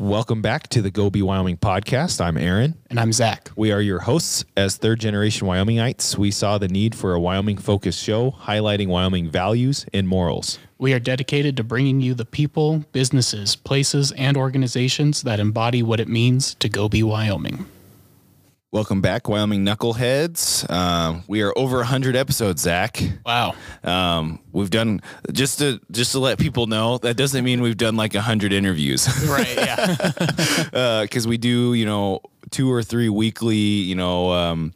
Welcome back to the Go Be Wyoming podcast. I'm Aaron. And I'm Zach. We are your hosts. As third generation Wyomingites, we saw the need for a Wyoming focused show highlighting Wyoming values and morals. We are dedicated to bringing you the people, businesses, places, and organizations that embody what it means to go be Wyoming. Welcome back, Wyoming Knuckleheads. Uh, we are over 100 episodes, Zach. Wow. Um, we've done just to just to let people know that doesn't mean we've done like 100 interviews. Right. Yeah. because we do, you know, two or three weekly, you know, um,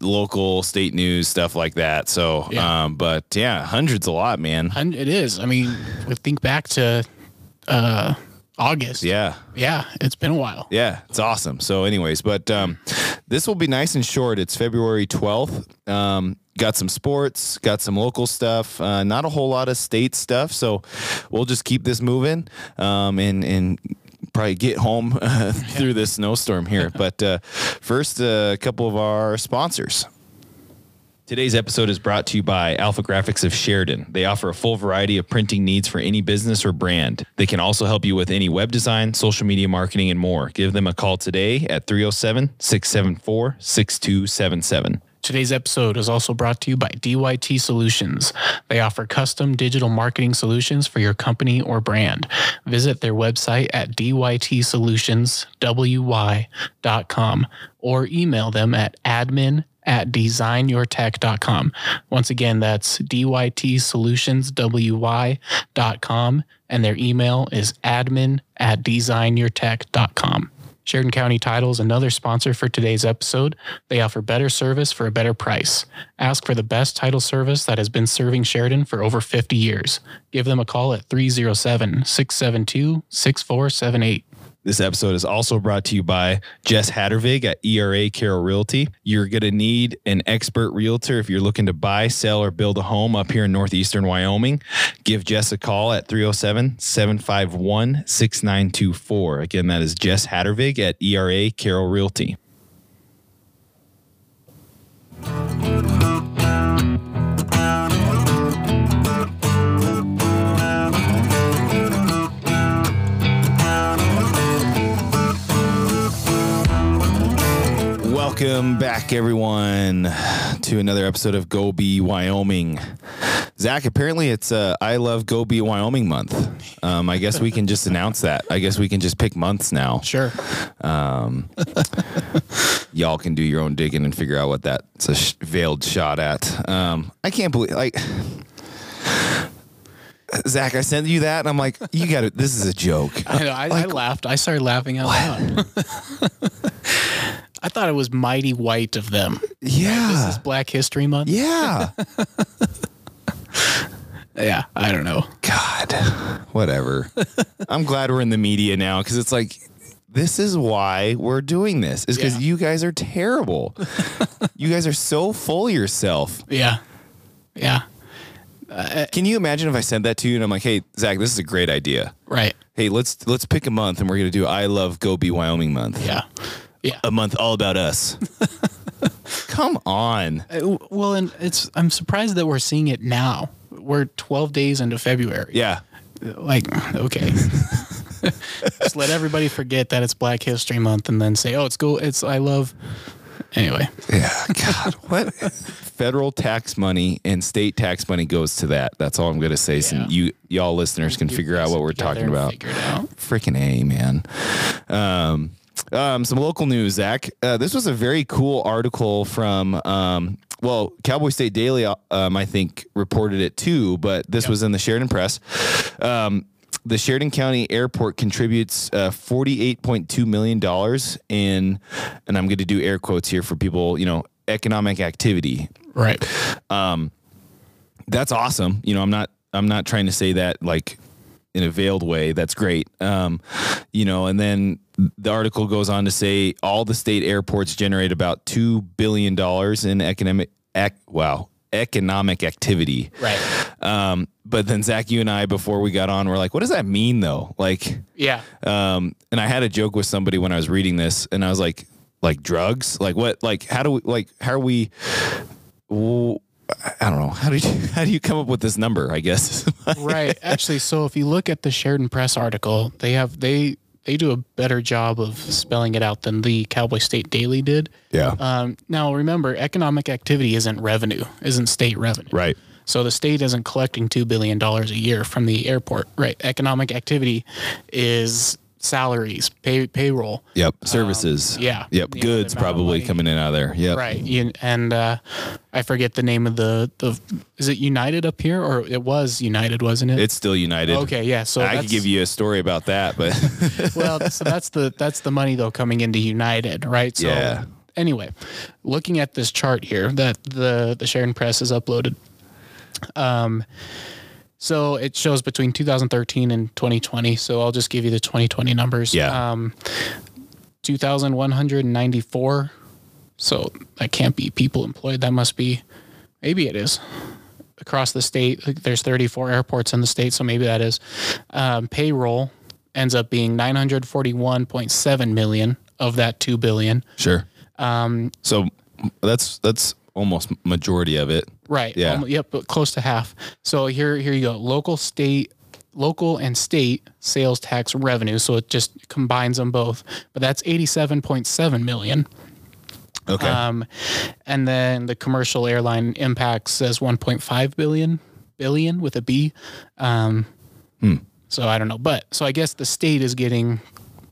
local state news stuff like that. So, Yeah. um, but yeah, hundreds a lot, man. it is. I mean, think back to uh, August. Yeah, Yeah. It's been a while. yeah, it's awesome. So, anyways, but um, this will be nice and short. It's February 12th. Um, got some sports, got some local stuff, uh, not a whole lot of state stuff. So, we'll just keep this moving um, and and probably get home uh, through this snowstorm here. But uh, first, uh, a couple of our sponsors. Today's episode is brought to you by Alpha Graphics of Sheridan. They offer a full variety of printing needs for any business or brand. They can also help you with any web design, social media marketing, and more. Give them a call today at 307 674 6277. Today's episode is also brought to you by DYT Solutions. They offer custom digital marketing solutions for your company or brand. Visit their website at dytsolutionswy.com or email them at admin at designyourtech.com. Once again, that's dytsolutionswy.com and their email is admin at designyourtech.com. Sheridan County Title is another sponsor for today's episode. They offer better service for a better price. Ask for the best title service that has been serving Sheridan for over 50 years. Give them a call at 307 672 6478. This episode is also brought to you by Jess Hattervig at ERA Carroll Realty. You're going to need an expert realtor if you're looking to buy, sell, or build a home up here in northeastern Wyoming. Give Jess a call at 307 751 6924. Again, that is Jess Hattervig at ERA Carroll Realty. Welcome back, everyone, to another episode of Go Be Wyoming. Zach, apparently it's uh, I Love Go Be Wyoming month. Um, I guess we can just announce that. I guess we can just pick months now. Sure. Um, y'all can do your own digging and figure out what that's a sh- veiled shot at. Um, I can't believe, like, Zach, I sent you that, and I'm like, you got it. This is a joke. I, know, I, I laughed. I started laughing out loud. I thought it was mighty white of them. Yeah. This is Black History Month. yeah. Yeah, I don't know. God, whatever. I'm glad we're in the media now because it's like, this is why we're doing this, is because Yeah. you guys are terrible. you guys are so full of yourself. Yeah. Yeah. Uh, Can you imagine if I sent that to you and I'm like, hey, Zach, this is a great idea. Right. Hey, let's let's pick a month and we're gonna do I Love Go Be Wyoming month. Yeah. Yeah. A month all about us. Come on. Uh, Well, and it's I'm surprised that we're seeing it now. We're 12 days into February. Yeah. Like, okay. Just let everybody forget that it's Black History Month and then say, "Oh, it's cool. It's I love." Anyway, Yeah. God, what federal tax money and state tax money goes to that. That's all I'm gonna say. So you y'all listeners can figure out what we're talking about. Figure it out. Freaking A, man. Um, um, some local news, Zach. Uh, this was a very cool article from, um, well, Cowboy State Daily, um, I think, reported it too, but this was in the Sheridan Press. Um, the Sheridan County Airport contributes uh, $48.2 million in, and I'm going to do air quotes here for people, you know, economic activity Right. Um, that's awesome. You know, I'm not I'm not trying to say that like in a veiled way. That's great. Um, you know, and then the article goes on to say all the state airports generate about two billion dollars in economic ec, wow economic activity. Right. Um, but then Zach, you and I before we got on, were like, what does that mean though? Like, Yeah. um, and I had a joke with somebody when I was reading this, and I was like, like drugs, like what, like how do we, like how are we? w- I don't know how do you how do you come up with this number? I guess. right. Actually, so if you look at the Sheridan Press article, they have they they do a better job of spelling it out than the Cowboy State Daily did. yeah. Um, now, remember, economic activity isn't revenue, isn't state revenue. right. So the state isn't collecting $2 billion a year from the airport, right? Economic activity is salaries, pay, payroll. Yep. Services. Um, yeah. Yep. You Goods of probably coming in out of there. Yep. Right. You, and uh, I forget the name of the, the, is it United up here or it was United, wasn't it? It's still United. okay. Yeah. So I could give you a story about that, but well, so that's the, that's the money though coming into United, right? So Yeah. anyway, looking at this chart here that the, the Sheridan Press has uploaded, um, so it shows between 2013 and 2020. So I'll just give you the 2020 numbers. Yeah. Um, 2,194. So that can't be people employed. That must be, maybe it is across the state. like, There's 34 airports in the state. So maybe that is. Um, payroll ends up being 941.7 million of that 2 billion. sure. Um, So that's that's almost majority of it. Right. Yeah. Almo- yep. But close to half. So here, here you go. Local, state, local, and state sales tax revenue. So it just combines them both. But that's eighty-seven point seven million. Okay. Um, and then the commercial airline impact says one point five billion, billion with a B. Um, Hmm. So I don't know, but so I guess the state is getting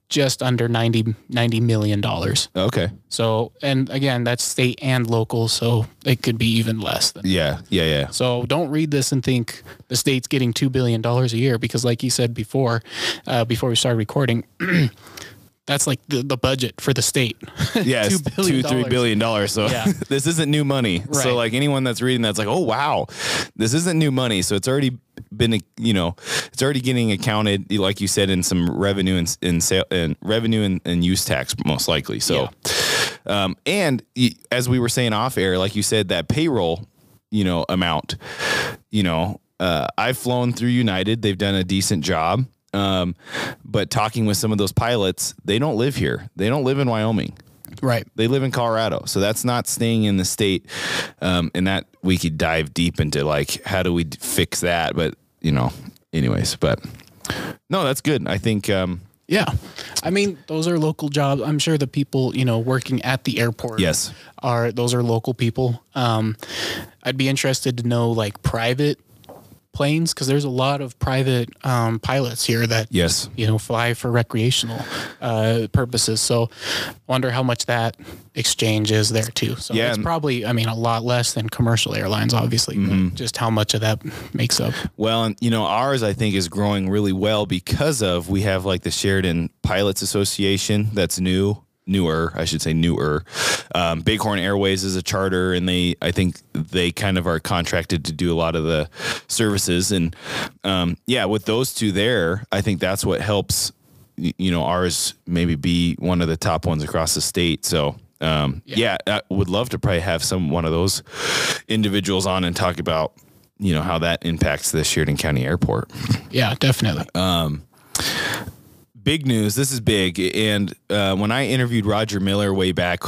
just under 90, 90 million dollars. okay. So, and again, that's state and local, so it could be even less than. Yeah. Yeah. Yeah. So don't read this and think the state's getting two billion dollars a year because, like you said before, uh, before we started recording, that's like the, the budget for the state. Yeah, Two billion two, three dollars. So Yeah. this isn't new money. Right. So like anyone that's reading that's like, oh wow, this isn't new money. So it's already been, you know, it's already getting accounted, like you said, in some revenue and in sale and revenue and, and use tax most likely. So, um, and as we were saying off air, like you said, that payroll, you know, amount, you know, uh, I've flown through United. They've done a decent job. Um, but talking with some of those pilots, they don't live here. They don't live in Wyoming right. they live in Colorado, so that's not staying in the state. Um, and that we could dive deep into like how do we fix that, but you know, anyways, but no, that's good. I think um, Yeah. I mean, those are local jobs. I'm sure the people, you know, working at the airport yes, are those are local people. Um, I'd be interested to know like private planes because there's a lot of private um, pilots here that yes, you know fly for recreational uh, purposes. So, wonder how much that exchange is there too. So Yeah, it's probably, I mean, a lot less than commercial airlines, obviously. Mm-hmm. But just how much of that makes up? Well, and you know, ours I think is growing really well because of we have like the Sheridan Pilots Association that's new, newer, I should say newer. Um, Bighorn Airways is a charter, and they I think they kind of are contracted to do a lot of the services, and um, yeah, with those two there, I think that's what helps. You know, ours maybe be one of the top ones across the state. So. Um, yeah. I would love to probably have some one of those individuals on and talk about you know how that impacts the Sheridan County Airport. Yeah, definitely. Big news. This is big. And uh, when I interviewed Roger Miller way back,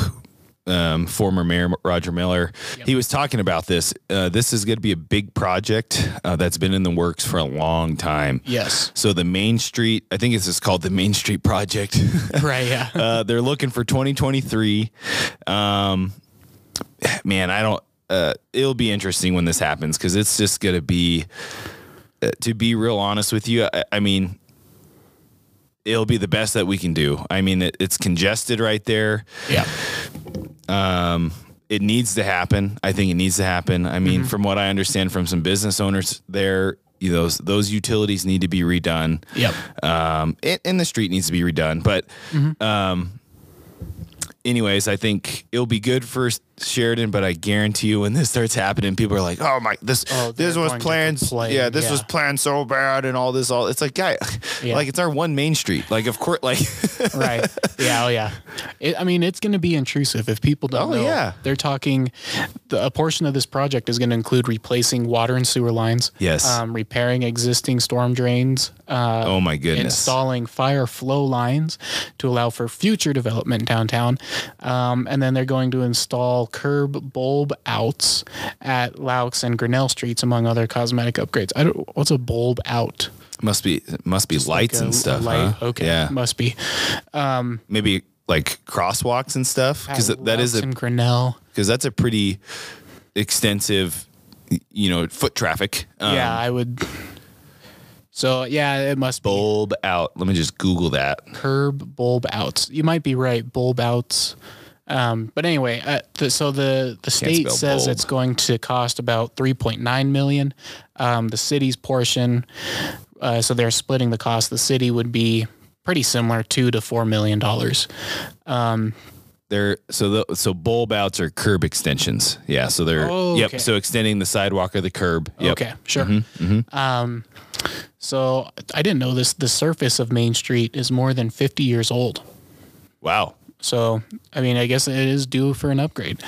um, former Mayor Roger Miller, he was talking about this. Uh, this is going to be a big project uh, that's been in the works for a long time. yes. So the Main Street, I think it's just called the Main Street Project. Right. Yeah. uh, they're looking for 2023. Um, man, I don't. Uh, it'll be interesting when this happens because it's just gonna be. Uh, to be real honest with you, I, I mean, it'll be the best that we can do. I mean, it, it's congested right there. yeah. Um, it needs to happen. I think it needs to happen. I mean, from what I understand from some business owners there, you know, those those utilities need to be redone. Yep. Um, and, and the street needs to be redone. But, um, anyways, I think it'll be good for Sheridan. But I guarantee you, when this starts happening, people are like, "Oh my, this Oh, this was planned. Yeah, this was planned so bad, and all this, all it's like, guy, Yeah. like it's our one main street. Like, of course, like, right. Yeah. Oh, yeah. It, I mean, it's going to be intrusive if people don't Oh, know. yeah. They're talking, the, a portion of this project is going to include replacing water and sewer lines. Yes. Um, repairing existing storm drains. Uh, Oh my goodness. installing fire flow lines to allow for future development downtown. Um, and then they're going to install curb bulb outs at Loucks and Grinnell Streets, among other cosmetic upgrades. I don't, what's a bulb out? Must be must be lights Like a- and stuff. light? huh? Okay. Yeah. Must be. Maybe like crosswalks and stuff because that is a Grinnell. because that's a pretty extensive, you know, foot traffic. Um, yeah, I would. So yeah, it must be Bulb out. Let me just Google that. curb bulb outs. You might be right, bulb outs. Um, but anyway, uh, the, so the the state says bulb. it's going to cost about 3.9 million. Um, the city's portion, uh, so they're splitting the cost. The city would be pretty similar, two to four million dollars. They're so the so bulb outs are curb extensions. Yeah, so they're Oh, yep. So extending the sidewalk or the curb. Yep. Okay, sure. Mm-hmm, Um, so I didn't know this. The surface of Main Street is more than 50 years old. Wow. So, I mean, I guess it is due for an upgrade.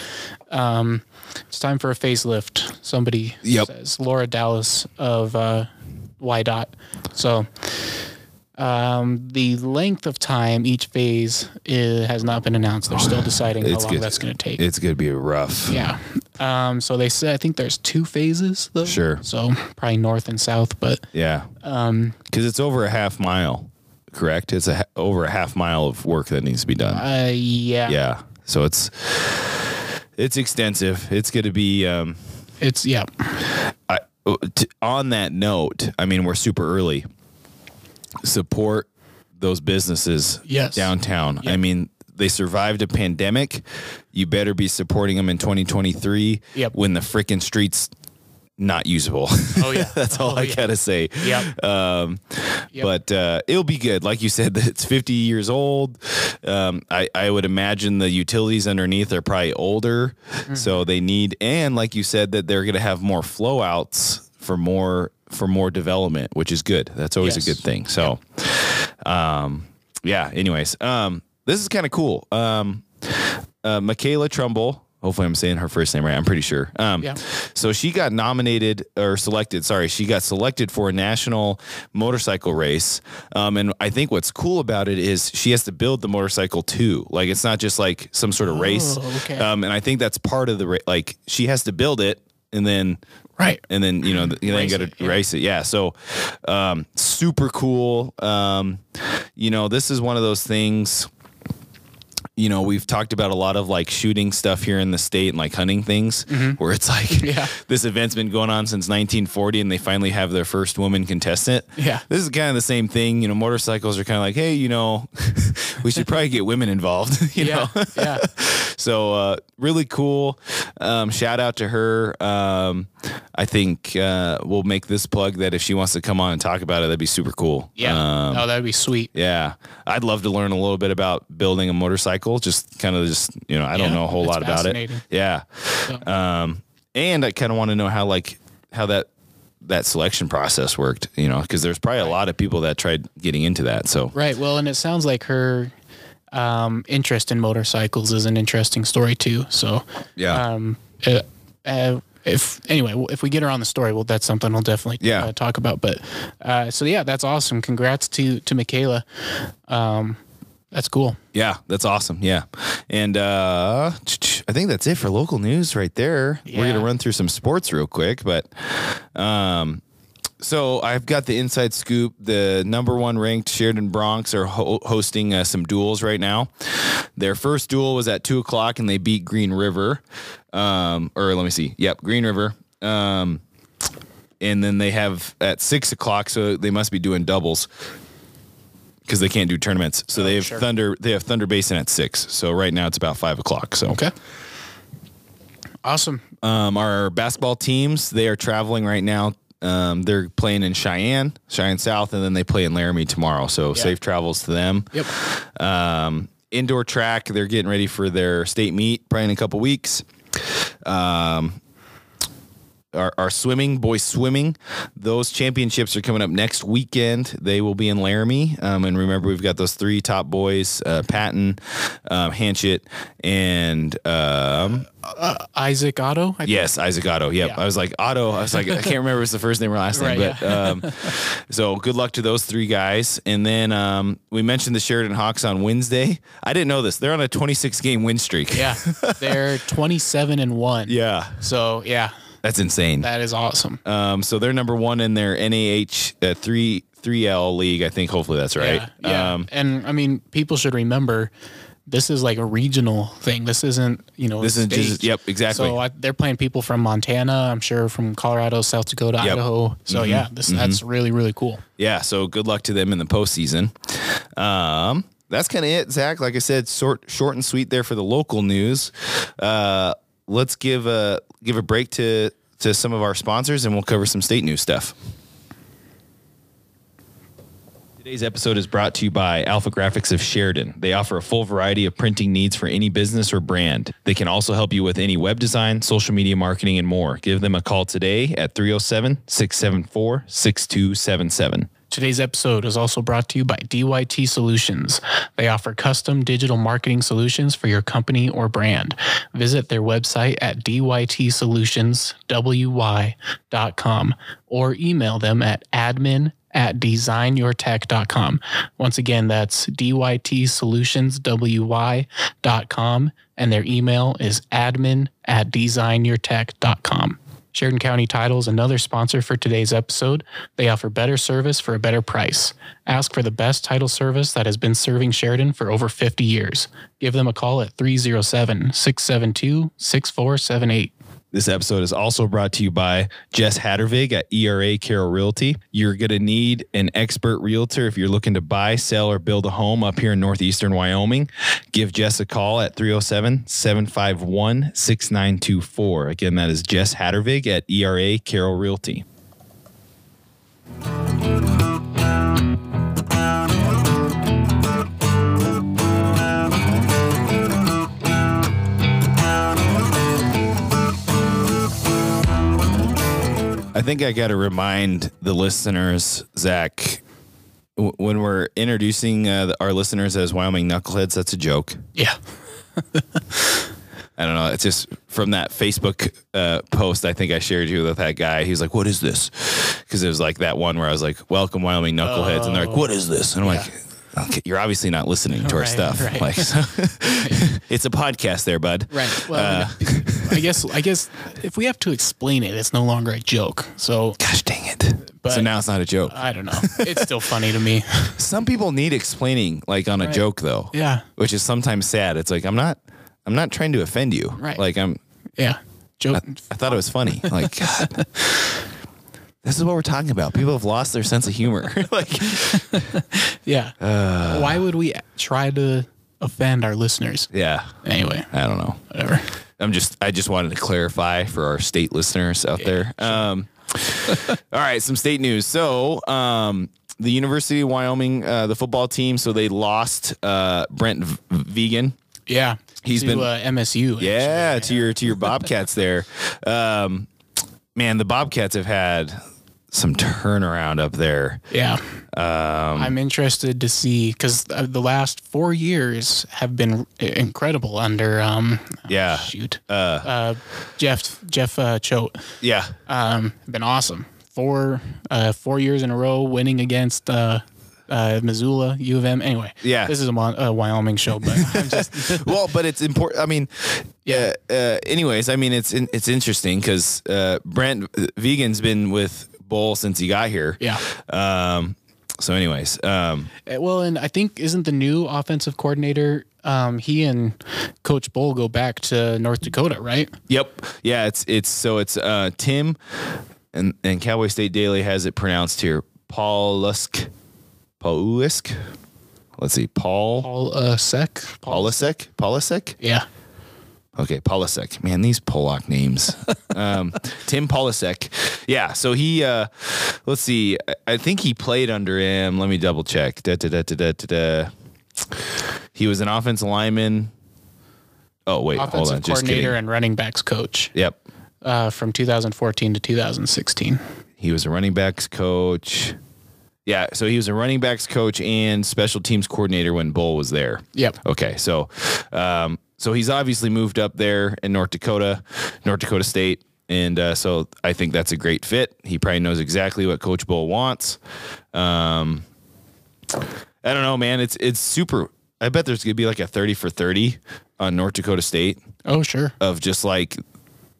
Um, it's time for a facelift. Somebody Yep. says Laura Dallas of uh, WYDOT. So, um, the length of time each phase is, has not been announced. They're still deciding how It's long good. that's going to take. It's gonna be rough. yeah. Um, so they said I think there's two phases though. Sure. So probably north and south, but Yeah. Um, because it's over a half mile. Correct. It's a over a half mile of work that needs to be done. uh, yeah, yeah. So it's it's extensive. It's going to be. Um, it's yeah. I, uh, on that note, I mean, we're super early. Support those businesses Yes. downtown. I mean, they survived a pandemic. You better be supporting them in 2023 Yep. when the freaking streets not usable. Oh yeah, That's all Oh, I yeah. gotta say. Yep. Um, Yep. But uh, it'll be good. Like you said, it's 50 years old. Um, I, I would imagine the utilities underneath are probably older. Mm-hmm. So they need, and like you said, that they're going to have more flow outs for more for more development, which is good. That's always Yes. a good thing. So, um, yeah. Anyways, um, this is kind of cool. Um, uh, Michaela Trumbull. Hopefully, I'm saying her first name right. I'm pretty sure. Um, Yeah. So she got nominated or selected. Sorry, she got selected for a national motorcycle race. Um, and I think what's cool about it is she has to build the motorcycle too. Like it's not just like some sort of race. Oh, okay. Um, and I think that's part of the ra- like she has to build it and then Right. and then you know th- then got to yeah. race it yeah so um super cool um you know this is one of those things you know we've talked about a lot of like shooting stuff here in the state and like hunting things where it's like Mm-hmm. Yeah. this event's been going on since 1940 and they finally have their first woman contestant Yeah. this is kind of the same thing you know motorcycles are kind of like hey you know we should probably get women involved you Yeah. know yeah. so uh, really cool. Um, shout out to her. Um, I think uh, we'll make this plug that if she wants to come on and talk about it, that'd be super cool. Yeah. Um, oh, that'd be sweet. yeah, I'd love to learn a little bit about building a motorcycle. Just kind of just you know, I don't know a whole lot about it. Yeah, um, and I kind of want to know how like how that that selection process worked. You know, because there's probably a lot of people that tried getting into that. So Right. Well, and it sounds like her um, interest in motorcycles is an interesting story too. So, Yeah. Um, uh, uh, if anyway, if we get her on the story, well, that's something I'll definitely Yeah. uh, talk about. But uh, so yeah, that's awesome. Congrats to to Michaela. Um, that's cool. Yeah, that's awesome. Yeah. And uh I think that's it for local news right there. We're gonna run through some sports real quick, but um so I've got the inside scoop. The number one ranked Sheridan Broncs are ho- hosting uh, some duels right now. Their first duel was at two o'clock, and they beat Green River. Um, or let me see. Yep, Green River. Um, and then they have at six o'clock, so they must be doing doubles because they can't do tournaments. So they have sure. Thunder. They have Thunder Basin at six. So right now it's about five o'clock. So Okay. Awesome. um, our basketball teams they are traveling right now. Um, they're playing in Cheyenne, Cheyenne South, and then they play in Laramie tomorrow. So safe travels to them. Yep. Um, indoor track, they're getting ready for their state meet probably in a couple weeks. Um, our, our swimming, boys swimming, those championships are coming up next weekend. They will be in Laramie. Um, and remember, we've got those three top boys uh, Patton, um, Hanchett, and um, Isaac Otto. I think? yes, Isaac Otto. Yep. Yeah. I was like, Otto. I was like, I can't remember if it's the first name or last name. Right, but um, so good luck to those three guys. And then um, we mentioned the Sheridan Hawks on Wednesday. I didn't know this. They're on a 26 game win streak. Yeah, they're 27 and one. Yeah. So yeah, That's insane. that is awesome. Um, so they're number one in their NAH uh, three three L league. I think hopefully that's right. Yeah, yeah. Um, and I mean, people should remember this is like a regional thing. This isn't, you know, This isn't just- yep, exactly. So I, they're playing people from Montana. I'm sure from Colorado, South Dakota, Yep. Idaho. So Mm-hmm. yeah, this that's really really cool. yeah. So good luck to them in the postseason. Um, that's kind of it, Zach. Like I said, short short and sweet there for the local news. Uh, let's give a give a break to to some of our sponsors, and we'll cover some state news stuff. Today's episode is brought to you by Alpha Graphics of Sheridan. They offer a full variety of printing needs for any business or brand. They can also help you with any web design, social media marketing, and more. Give them a call today at 307 674 6277. Today's episode is also brought to you by DYT Solutions. They offer custom digital marketing solutions for your company or brand. Visit their website at dytsolutionswy.com or email them at admin at designyourtech.com. Once again, that's dytsolutionswy.com and their email is admin at designyourtech.com. Sheridan County Title is another sponsor for today's episode. They offer better service for a better price. Ask for the best title service that has been serving Sheridan for over 50 years. Give them a call at 307 672 6478. This episode is also brought to you by Jess Hattervig at ERA Carroll Realty. You're going to need an expert realtor if you're looking to buy, sell, or build a home up here in northeastern Wyoming. Give Jess a call at 307 751 6924. Again, that is Jess Hattervig at ERA Carroll Realty. I think I got to remind the listeners, Zach, w- when we're introducing uh, the- our listeners as Wyoming knuckleheads, that's a joke. Yeah. I don't know. It's just from that Facebook uh, post I think I shared you with that guy. He's like, "What is this?" Because it was like that one where I was like, "Welcome, Wyoming knuckleheads," and they're like, "What is this?" And I'm like. Okay, you're obviously not listening to our Right, stuff. right. Like, so- it's a podcast, there, bud. Right. Well, uh, I guess I guess if we have to explain it, it's no longer a joke. So Gosh dang it! But- so now it's not a joke. I don't know. It's still funny to me. Some people need explaining, like on a joke, though. Yeah. which is sometimes sad. It's like I'm not, I'm not trying to offend you. Right. Like I'm, Yeah. Joke. I thought it was funny. Like, God, this is what we're talking about. People have lost their sense of humor. like, Yeah. Uh. Why would we try to offend our listeners? yeah, Anyway, I don't know. whatever. I'm just, I just wanted to clarify for our state listeners out there. Um, all right, some state news. So, um, the University of Wyoming, uh, the football team, so they lost uh, Brent v- Vigen. Yeah. He's to, been- uh, MSU. Yeah, to your to your Bobcats there. Um, man, the Bobcats have had some turnaround up there. Yeah. Um, I'm interested to see because the last four years have been incredible under um Yeah. shoot uh, Jeff Jeff uh, Choate Yeah, um been awesome four uh four years in a row winning against uh uh Missoula U of M anyway Yeah. this is a, Mon- a Wyoming show but I'm just well, but it's important. I mean, yeah. Uh, anyways, I mean, it's in, it's interesting because uh, Brent Vigen's been with Bohl since he got here. yeah Um. So, anyways, um, Uh, Well, and I think isn't the new offensive coordinator? Um, he and Coach Bohl go back to North Dakota, right? Yep. Yeah, it's it's so it's uh Tim and and Cowboy State Daily has it pronounced here. Paul Lusk. Paul Uisk. Let's see. Paul Paul uh, Sec. Polasek? Polasek? Yeah. Okay, Polasek. Man, these Polak names. um, Tim Polasek. Yeah, so he uh let's see. I- think he played under him. Let me double check. Da, da, da. He was an offensive lineman. Oh wait, hold Offensive on. Just coordinator kidding. and running backs coach. Yep. uh, from 2014 to 2016. He was a running backs coach. Yeah, so he was a running backs coach and special teams coordinator when Bohl was there. Yep. Okay, so um, so he's obviously moved up there in North Dakota, North Dakota State, and uh, so I think that's a great fit. He probably knows exactly what Coach Bohl wants. Um, I don't know, man. It's it's super. I bet there's gonna be like a thirty for thirty on North Dakota State Oh, sure. of just like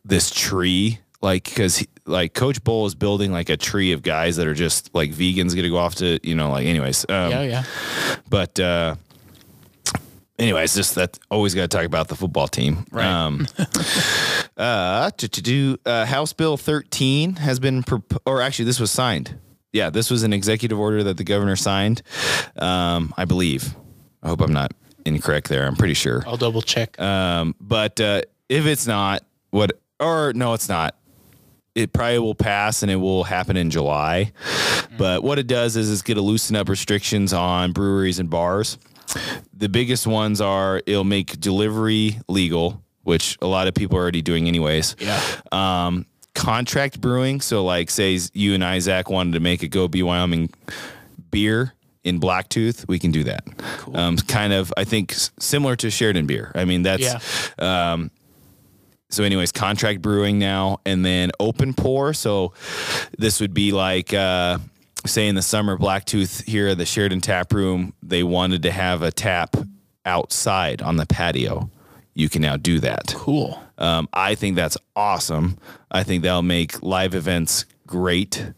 this tree like because like coach Bohl is building like a tree of guys that are just like Vigen's gonna go off to you know like anyways um, yeah, yeah. but uh anyways just that always got to talk about the football team Right. um uh to, to do uh house bill 13 has been or actually this was signed yeah this was an executive order that the governor signed um i believe i hope i'm not incorrect there i'm pretty sure I'll double check. um, but uh, if it's not, what or no, it's not. It probably will pass and it will happen in July. But what it does is it's going to loosen up restrictions on breweries and bars. The biggest ones are it'll make delivery legal, which a lot of people are already doing anyways. yeah. Um, contract brewing. So, like, say you and Isaac wanted to make a Go Be Wyoming beer in Blacktooth, we can do that. Um, kind of, I think, similar to Sheridan beer. I mean, that's Yeah. um, so anyways contract brewing now and then open pour. So this would be like uh say in the summer blacktooth here at the sheridan tap room they wanted to have a tap outside on the patio. You can now do that. Cool. um, i think that's awesome. I think that'll make live events great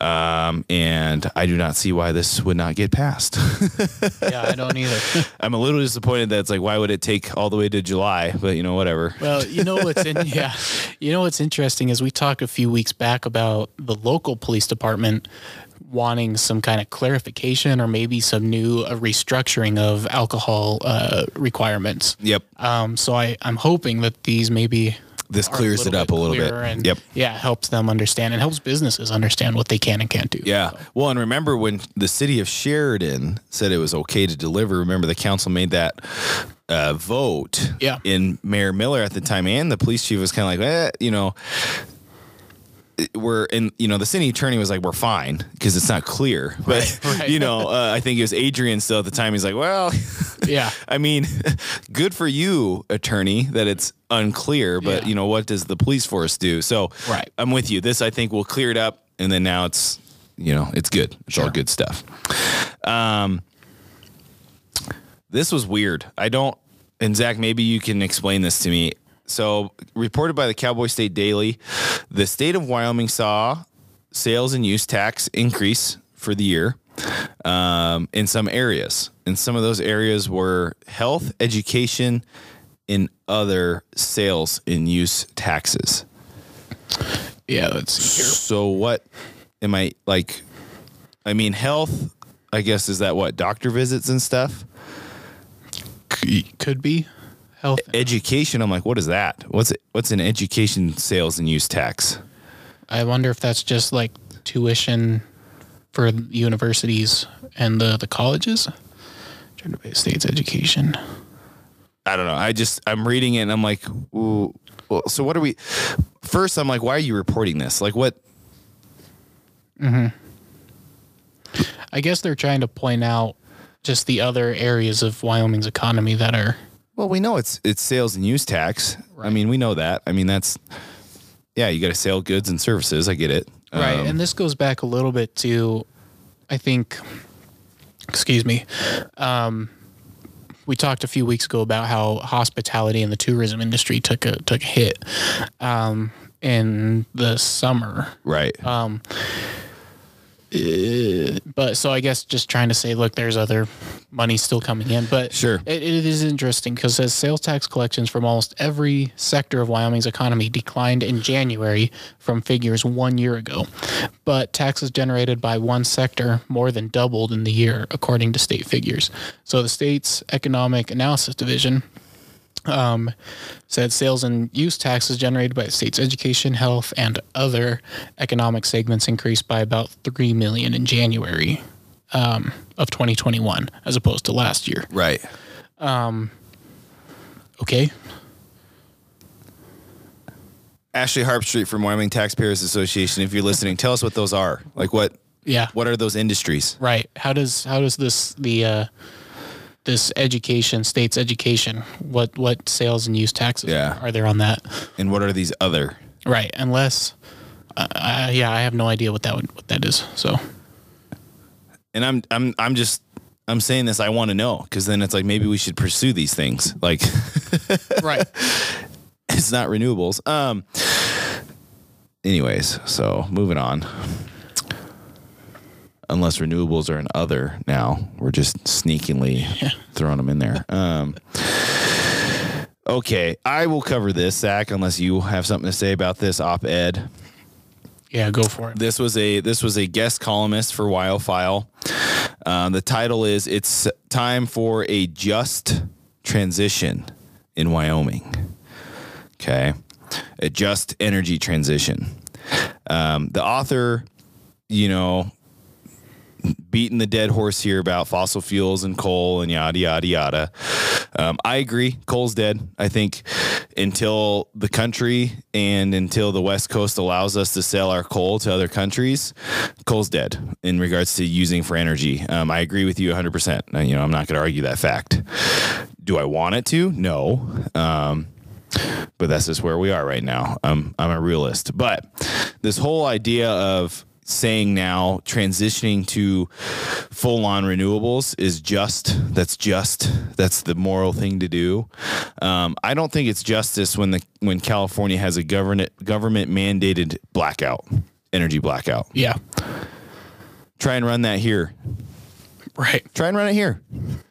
um, and i do not see why this would not get passed. Yeah, I don't either. i'm a little disappointed that it's like why would it take all the way to july? But you know whatever. Well, you know what's in yeah, you know what's interesting is we talked a few weeks back about the local police department wanting some kind of clarification or maybe some new uh, restructuring of alcohol uh, requirements. yep. Um, so I I'm hoping that these maybe this clears it up a little bit. And, yep. Yeah, helps them understand and helps businesses understand what they can and can't do. Yeah. Well, and remember when the city of Sheridan said it was okay to deliver, remember the council made that uh, vote. Yeah. In Mayor Miller at the time and the police chief was kind of like, eh, you know, we're in, you know, the city attorney was like, we're fine because it's not clear. But, right. you know, uh, I think it was Adrian still at the time. He's like, well, Yeah. I mean, good for you, attorney, that it's unclear, but Yeah. you know, what does the police force do? So Right. I'm with you. This I think will clear it up and then now it's you know, it's good. It's all good stuff. Um this was weird. I don't and Zach, maybe you can explain this to me. So, reported by the Cowboy State Daily, the state of Wyoming saw sales and use tax increase for the year um, in some areas. And some of those areas were health, education, and other sales and use taxes. Yeah, let's. So, what am I like? I mean, health, I guess, is that what? Doctor visits and stuff? Could be health. Education, I'm like, what is that? What's it, what's an education sales and use tax? I wonder if that's just like tuition for universities and the, the colleges. To pay state's education. I don't know. I just I'm reading it and I'm like, well, so what are we? First, I'm like, why are you reporting this? Like, what? Hmm. I guess they're trying to point out just the other areas of Wyoming's economy that are Well, we know it's it's sales and use tax. I mean, we know that. I mean, that's yeah, you got to sell goods and services. I get it. right. Um, and this goes back a little bit to, I think, excuse me. Um, we talked a few weeks ago about how hospitality and the tourism industry took a took a hit um, in the summer. right. Um, but so I guess just trying to say, look, there's other money still coming in, but Sure. it, it is interesting because as sales tax collections from almost every sector of Wyoming's economy declined in January from figures one year ago, but taxes generated by one sector more than doubled in the year, according to state figures. So the state's economic analysis division um, said sales and use taxes generated by the state's education, health, and other economic segments increased by about three million in January um, of 2021, as opposed to last year. right. Um, Okay, Ashley Harpstreith from Wyoming Taxpayers Association. If you're listening, tell us what those are. Like what Yeah. what are those industries? Right. How does how does this the uh, this education state's education what what sales and use taxes Yeah. are there on that? And what are these other? Right. Unless uh, uh, yeah, I have no idea what that would, what that is. So And I'm I'm I'm just I'm saying this. I want to know because then it's like maybe we should pursue these things. Like right. it's not renewables. Um. Anyways, so moving on. Unless renewables are an other now, we're just sneakily throwing them in there. Um. Okay, I will cover this, Zach. Unless you have something to say about this op-ed. Yeah, go for it. This was a this was a guest columnist for WyoFile. Um, the title is "It's time for a just transition in Wyoming." Okay, a just energy transition. Um, the author, you know, beating the dead horse here about fossil fuels and coal and yada yada yada. Um, I agree. Coal's dead. I think until the country and until the West Coast allows us to sell our coal to other countries, coal's dead in regards to using for energy. Um, I agree with you 100%. Uh, You know, I'm not going to argue that fact. Do I want it to? No. Um, but that's just where we are right now. I'm I'm a realist. But this whole idea of saying now transitioning to full on renewables is just that's just that's the moral thing to do. Um, I don't think it's justice when the when California has a government government mandated blackout, energy blackout. Yeah. Try and run that here. Right. Try and run it here.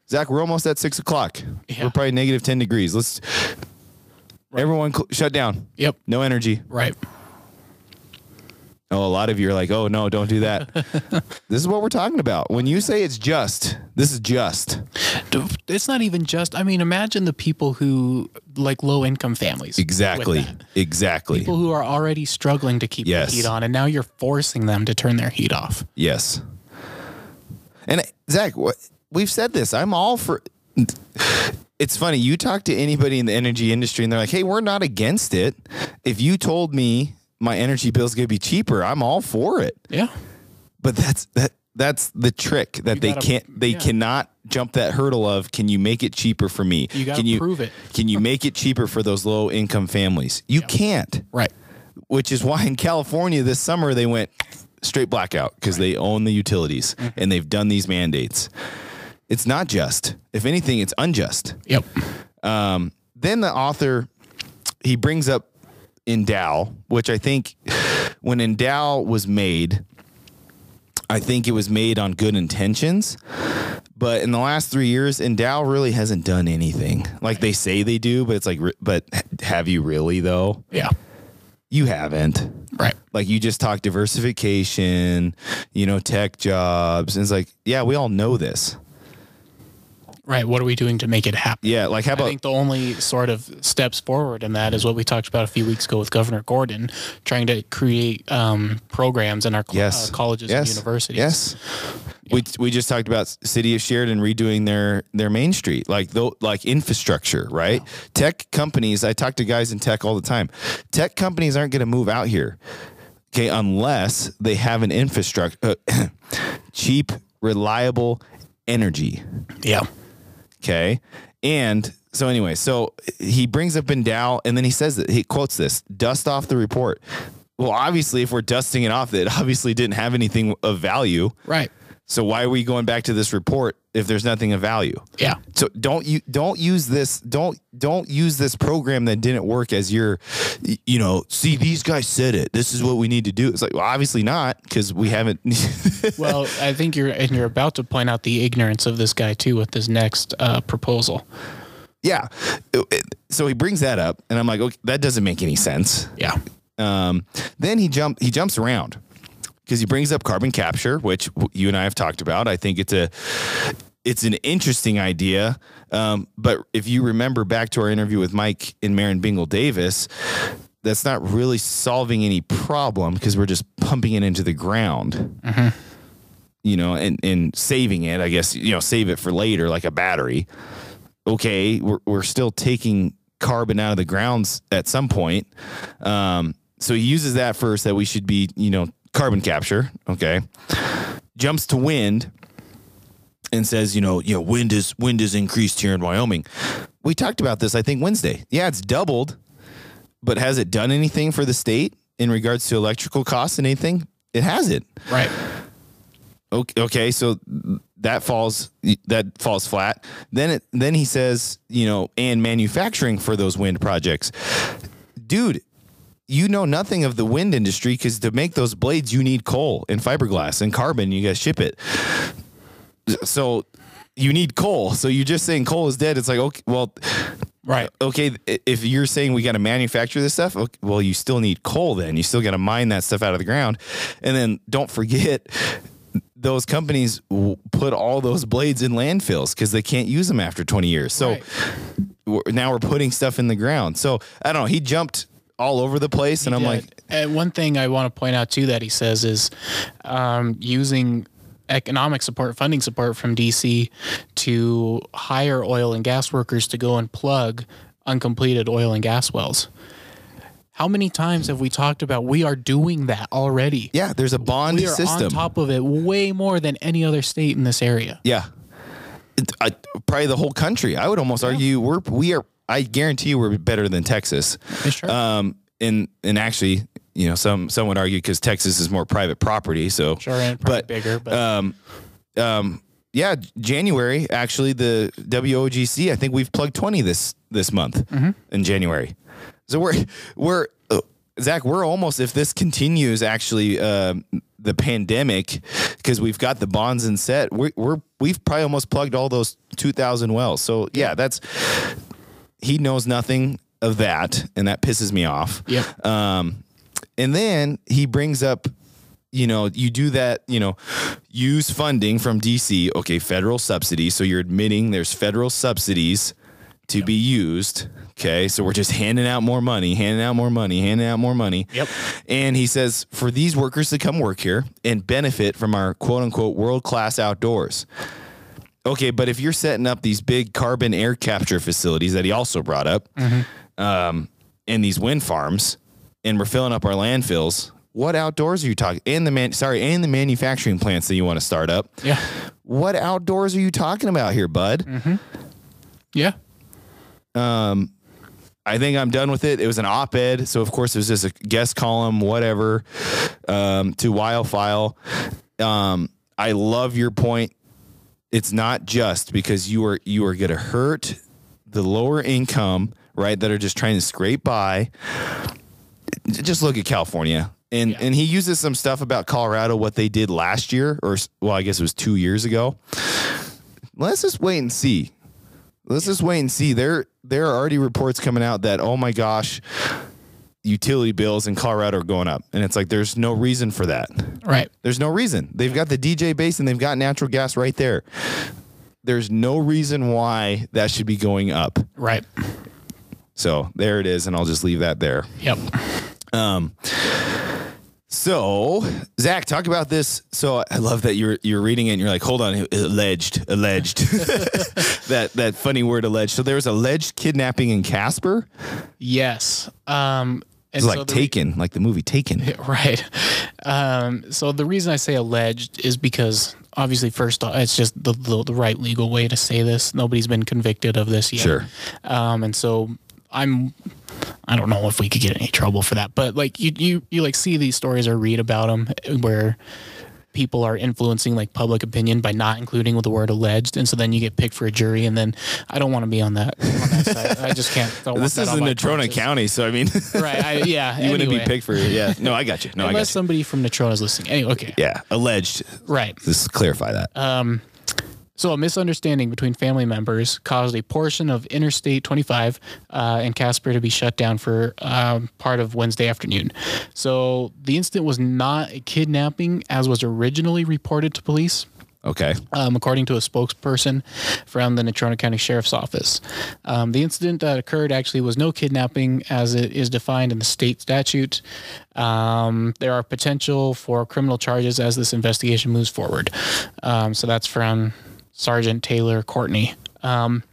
Zach, we're almost at six o'clock. Yeah. We're probably negative ten degrees. Let's everyone cl- shut down. Yep. No energy. Right. Oh, a lot of you are like, oh no, don't do that. this is what we're talking about. When you say it's just, this is just. It's not even just. I mean, imagine the people who like low income families. Exactly. Exactly. People who are already struggling to keep Yes. the heat on, and now you're forcing them to turn their heat off. yes. And Zach, we've said this. I'm all for. It's funny. You talk to anybody in the energy industry, and they're like, "Hey, we're not against it. If you told me my energy bill's going to be cheaper, I'm all for it." Yeah. But that's that. That's the trick that You they gotta- can't. They yeah. cannot jump that hurdle of. Can you make it cheaper for me? You gotta can you prove it. Can you make it cheaper for those low income families? You can't. Right. Which is why in California this summer they went straight blackout because they own the utilities Mm-hmm. and they've done these mandates. It's not just. If anything, it's unjust. Yep. Um, then the author he brings up Endow, which I think when Endow was made, I think it was made on good intentions. But in the last three years, Endow really hasn't done anything. Like they say they do, but it's like, but have you really though? Yeah. You haven't. Right. Like you just talk diversification, you know, tech jobs. And it's like, yeah, we all know this. Right. What are we doing to make it happen? Yeah. Like how about I think the only sort of steps forward in that is what we talked about a few weeks ago with Governor Gordon, trying to create um, programs in our cl- yes. uh, colleges yes. and universities. Yes. We, we just talked about city of Sheridan redoing their their main street like though like infrastructure right tech companies I talk to guys in tech all the time tech companies aren't going to move out here okay unless they have an infrastructure uh, cheap reliable energy Yeah. Okay. And so anyway, so he brings up Endow and then he says that he quotes this dust off the report. Well, obviously, if we're dusting it off, it obviously didn't have anything of value. Right. So why are we going back to this report if there's nothing of value? Yeah. So don't you don't use this don't don't use this program that didn't work as your y- you know see these guys said it this is what we need to do it's like well obviously not because we haven't Well, I think you're and you're about to point out the ignorance of this guy too with this next uh, proposal. yeah It- it- so he brings that up and I'm like okay that doesn't make any sense Yeah. Um, then he jump he jumps around because he brings up carbon capture, which you and I have talked about. I think it's a it's an interesting idea. Um, but if you remember back to our interview with Mike and Marin Bingle Davis, that's not really solving any problem because we're just pumping it into the ground. You know, and, and saving it, I guess, you know, save it for later like a battery. Okay, we're, we're still taking carbon out of the grounds at some point. Um, so he uses that first that we should be, you know, carbon capture. Okay. Jumps to wind and says, you know, you know, wind is wind is increased here in Wyoming. We talked about this, I think, Wednesday. Yeah, it's doubled, but has it done anything for the state in regards to electrical costs and anything? It hasn't. Right. Okay, okay, so that falls that falls flat. Then it then he says, you know, and manufacturing for those wind projects. Dude, you know nothing of the wind industry because to make those blades you need coal and fiberglass and carbon. You guys ship it. So you need coal. So you're just saying coal is dead. It's like okay, well, Right. okay. If you're saying we got to manufacture this stuff, okay, well, you still need coal. Then you still got to mine that stuff out of the ground, and then don't forget those companies put all those blades in landfills because they can't use them after 20 years. So Right. we're, now we're putting stuff in the ground. So I don't know. He jumped all over the place, and I'm Yeah. like, and one thing I want to point out too that he says is um, using economic support, funding support from DC to hire oil and gas workers to go and plug uncompleted oil and gas wells. How many times have we talked about we are doing that already? yeah, there's a bond we are system. on top of it way more than any other state in this area. Yeah, It- I, probably the whole country. I would almost argue we're we are. I guarantee you we're better than Texas. Sure. Um, and and actually, you know, some some would argue because Texas is more private property. So Sure, and but bigger, but um, um, yeah, January actually the WOGC. I think we've plugged twenty this this month Mm-hmm. in January. So we're we're uh, Zach. We're almost if this continues actually. Uh, the pandemic, because we've got the bonds in set, we're, we're we've probably almost plugged all those two thousand wells. So yeah, that's he knows nothing of that, and that pisses me off. Yeah. Um, and then he brings up, you know, you do that, you know, use funding from DC. Okay, federal subsidies. So you're admitting there's federal subsidies to be used. Okay, so we're just handing out more money, handing out more money, handing out more money. Yep. And he says for these workers to come work here and benefit from our quote unquote world class outdoors. Okay, but if you're setting up these big carbon air capture facilities that he also brought up, um, and these wind farms, and we're filling up our landfills, what outdoors are you talking? And the man, sorry, and the manufacturing plants that you want to start up. yeah. What outdoors are you talking about here, bud? Yeah. I think I'm done with it. It was an op-ed, so of course it was just a guest column, whatever, um, to WyoFile. Um, I love your point. It's not just because you are you are going to hurt the lower income, right? That are just trying to scrape by. Just look at California. And, Yeah. and he uses some stuff about Colorado, what they did last year, or well, I guess it was two years ago. Let's just wait and see. Let's just wait and see. There there are already reports coming out that oh my gosh, utility bills in Colorado are going up, and it's like there's no reason for that. Right. There's no reason. They've got the DJ basin, they've got natural gas right there. There's no reason why that should be going up. Right. So there it is, and I'll just leave that there. Yep. Um, So, Zach, talk about this. So, I love that you're you're reading it and you're like, hold on, alleged, alleged. that that funny word, alleged. So there was alleged kidnapping in Casper. Yes. Um, and It's like so the- Taken, like the movie Taken. Right. Um, so the reason I say alleged is because obviously, first off, it's just the, the, the right legal way to say this. Nobody's been convicted of this yet. Sure. Um, and so I'm, I don't know if we could get any trouble for that, but like you, you, you like see these stories or read about them where people are influencing like public opinion by not including the word alleged, and so then you get picked for a jury, and then I don't want to be on that that. I just can't. This is in Natrona. County, so I mean, right? I, yeah, you wouldn't be picked for Yeah, no, I got you. No, I Unless got you. somebody from Natrona is listening. Anyway, okay. Yeah, alleged. Right. Let's clarify that. Um, so a misunderstanding between family members caused a portion of Interstate 25 uh, in Casper to be shut down for um, part of Wednesday afternoon. So the incident was not a kidnapping as was originally reported to police. Okay. Um, according to a spokesperson from the Natrona County Sheriff's Office. Um, the incident that occurred actually was no kidnapping as it is defined in the state statute. Um, there are potential for criminal charges as this investigation moves forward. Um, so that's from Sergeant Taylor Courtney. Um,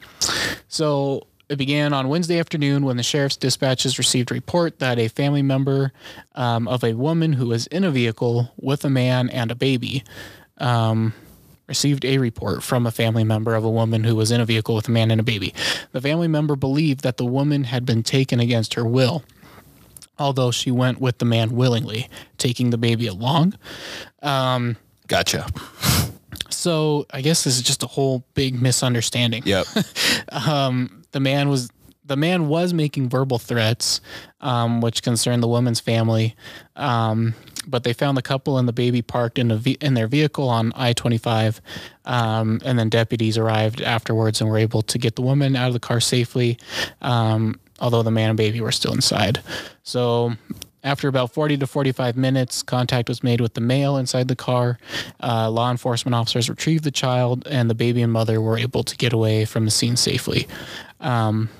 so it began on Wednesday afternoon when the sheriff's dispatches received a report that a family member um, of a woman who was in a vehicle with a man and a baby received a report from a family member of a woman who was in a vehicle with a man and a baby. The family member believed that the woman had been taken against her will, although she went with the man willingly, taking the baby along. Um, Gotcha. So I guess this is just a whole big misunderstanding. Yep. the man was the man was making verbal threats, um, which concerned the woman's family. Um, but they found the couple and the baby parked in a ve- in their vehicle on I twenty five, um, and then deputies arrived afterwards and were able to get the woman out of the car safely. Um, although the man and baby were still inside. So. After about 40 to 45 minutes, contact was made with the male inside the car. Uh, law enforcement officers retrieved the child, and the baby and mother were able to get away from the scene safely. Um,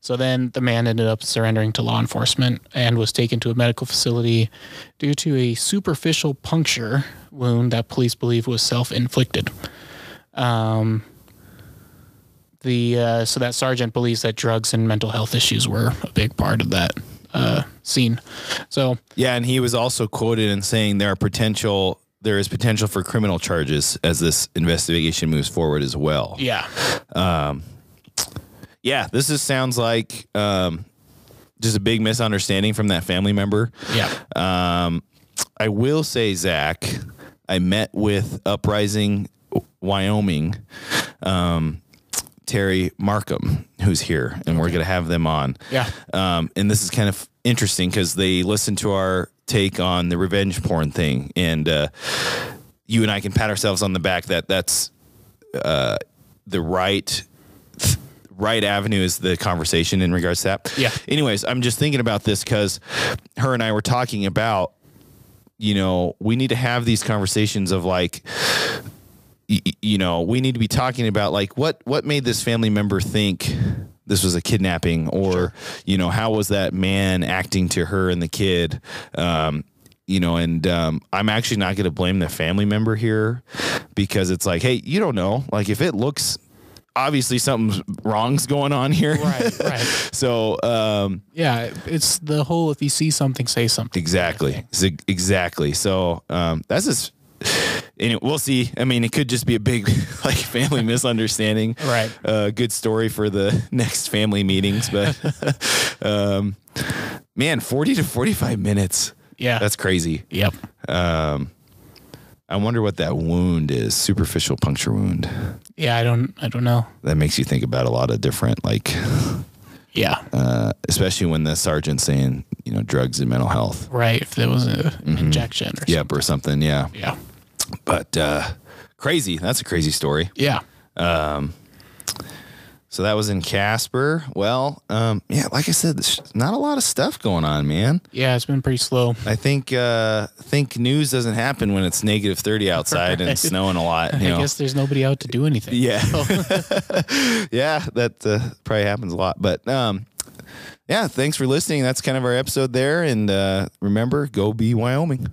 so then the man ended up surrendering to law enforcement and was taken to a medical facility due to a superficial puncture wound that police believe was self-inflicted. Um, the uh, so that sergeant believes that drugs and mental health issues were a big part of that uh, scene. So Yeah, and he was also quoted in saying there are potential there is potential for criminal charges as this investigation moves forward as well. yeah, Yeah, this just sounds like um, just a big misunderstanding from that family member. yeah, Um, I will say, Zach, I met with Uprising Wyoming, um, Terry Markham, who's here, and we're going to have them on. Yeah. Um, and this is kind of interesting because they listened to our take on the revenge porn thing, and uh, you and I can pat ourselves on the back that that's uh, the right right avenue is the conversation in regards to that. Yeah. Anyways, I'm just thinking about this because her and I were talking about, you know, we need to have these conversations of like, y- you know, we need to be talking about like what what made this family member think this was a kidnapping, or you know, how was that man acting to her and the kid. Um, you know, and um, I'm actually not going to blame the family member here because it's like, hey, you don't know. Like, if it looks obviously something's wrong's going on here, right, right. so um, Yeah, it's the whole if you see something, say something. exactly, exactly. So um, that's just. Anyway, we'll see. I mean, it could just be a big like family misunderstanding. Right. Uh, good story for the next family meetings, but um, man, forty to forty-five minutes. Yeah. That's crazy. yep. Um, I wonder what that wound is. Superficial puncture wound. Yeah, I don't I don't know. That makes you think about a lot of different, like, Yeah. uh, especially when the sergeant's saying, you know, drugs and mental health. right. If there was a injection or Yep, or something. Yeah. Yeah. But uh, crazy. That's a crazy story. Yeah. So that was in Casper. Well, um, yeah, like I said, not a lot of stuff going on, man. Yeah, it's been pretty slow. I think uh, think news doesn't happen when it's negative thirty outside and it's snowing a lot. You I know? guess there's nobody out to do anything. Yeah, yeah, that uh, probably happens a lot. But um, yeah, thanks for listening. That's kind of our episode there. And uh, remember, go be Wyoming.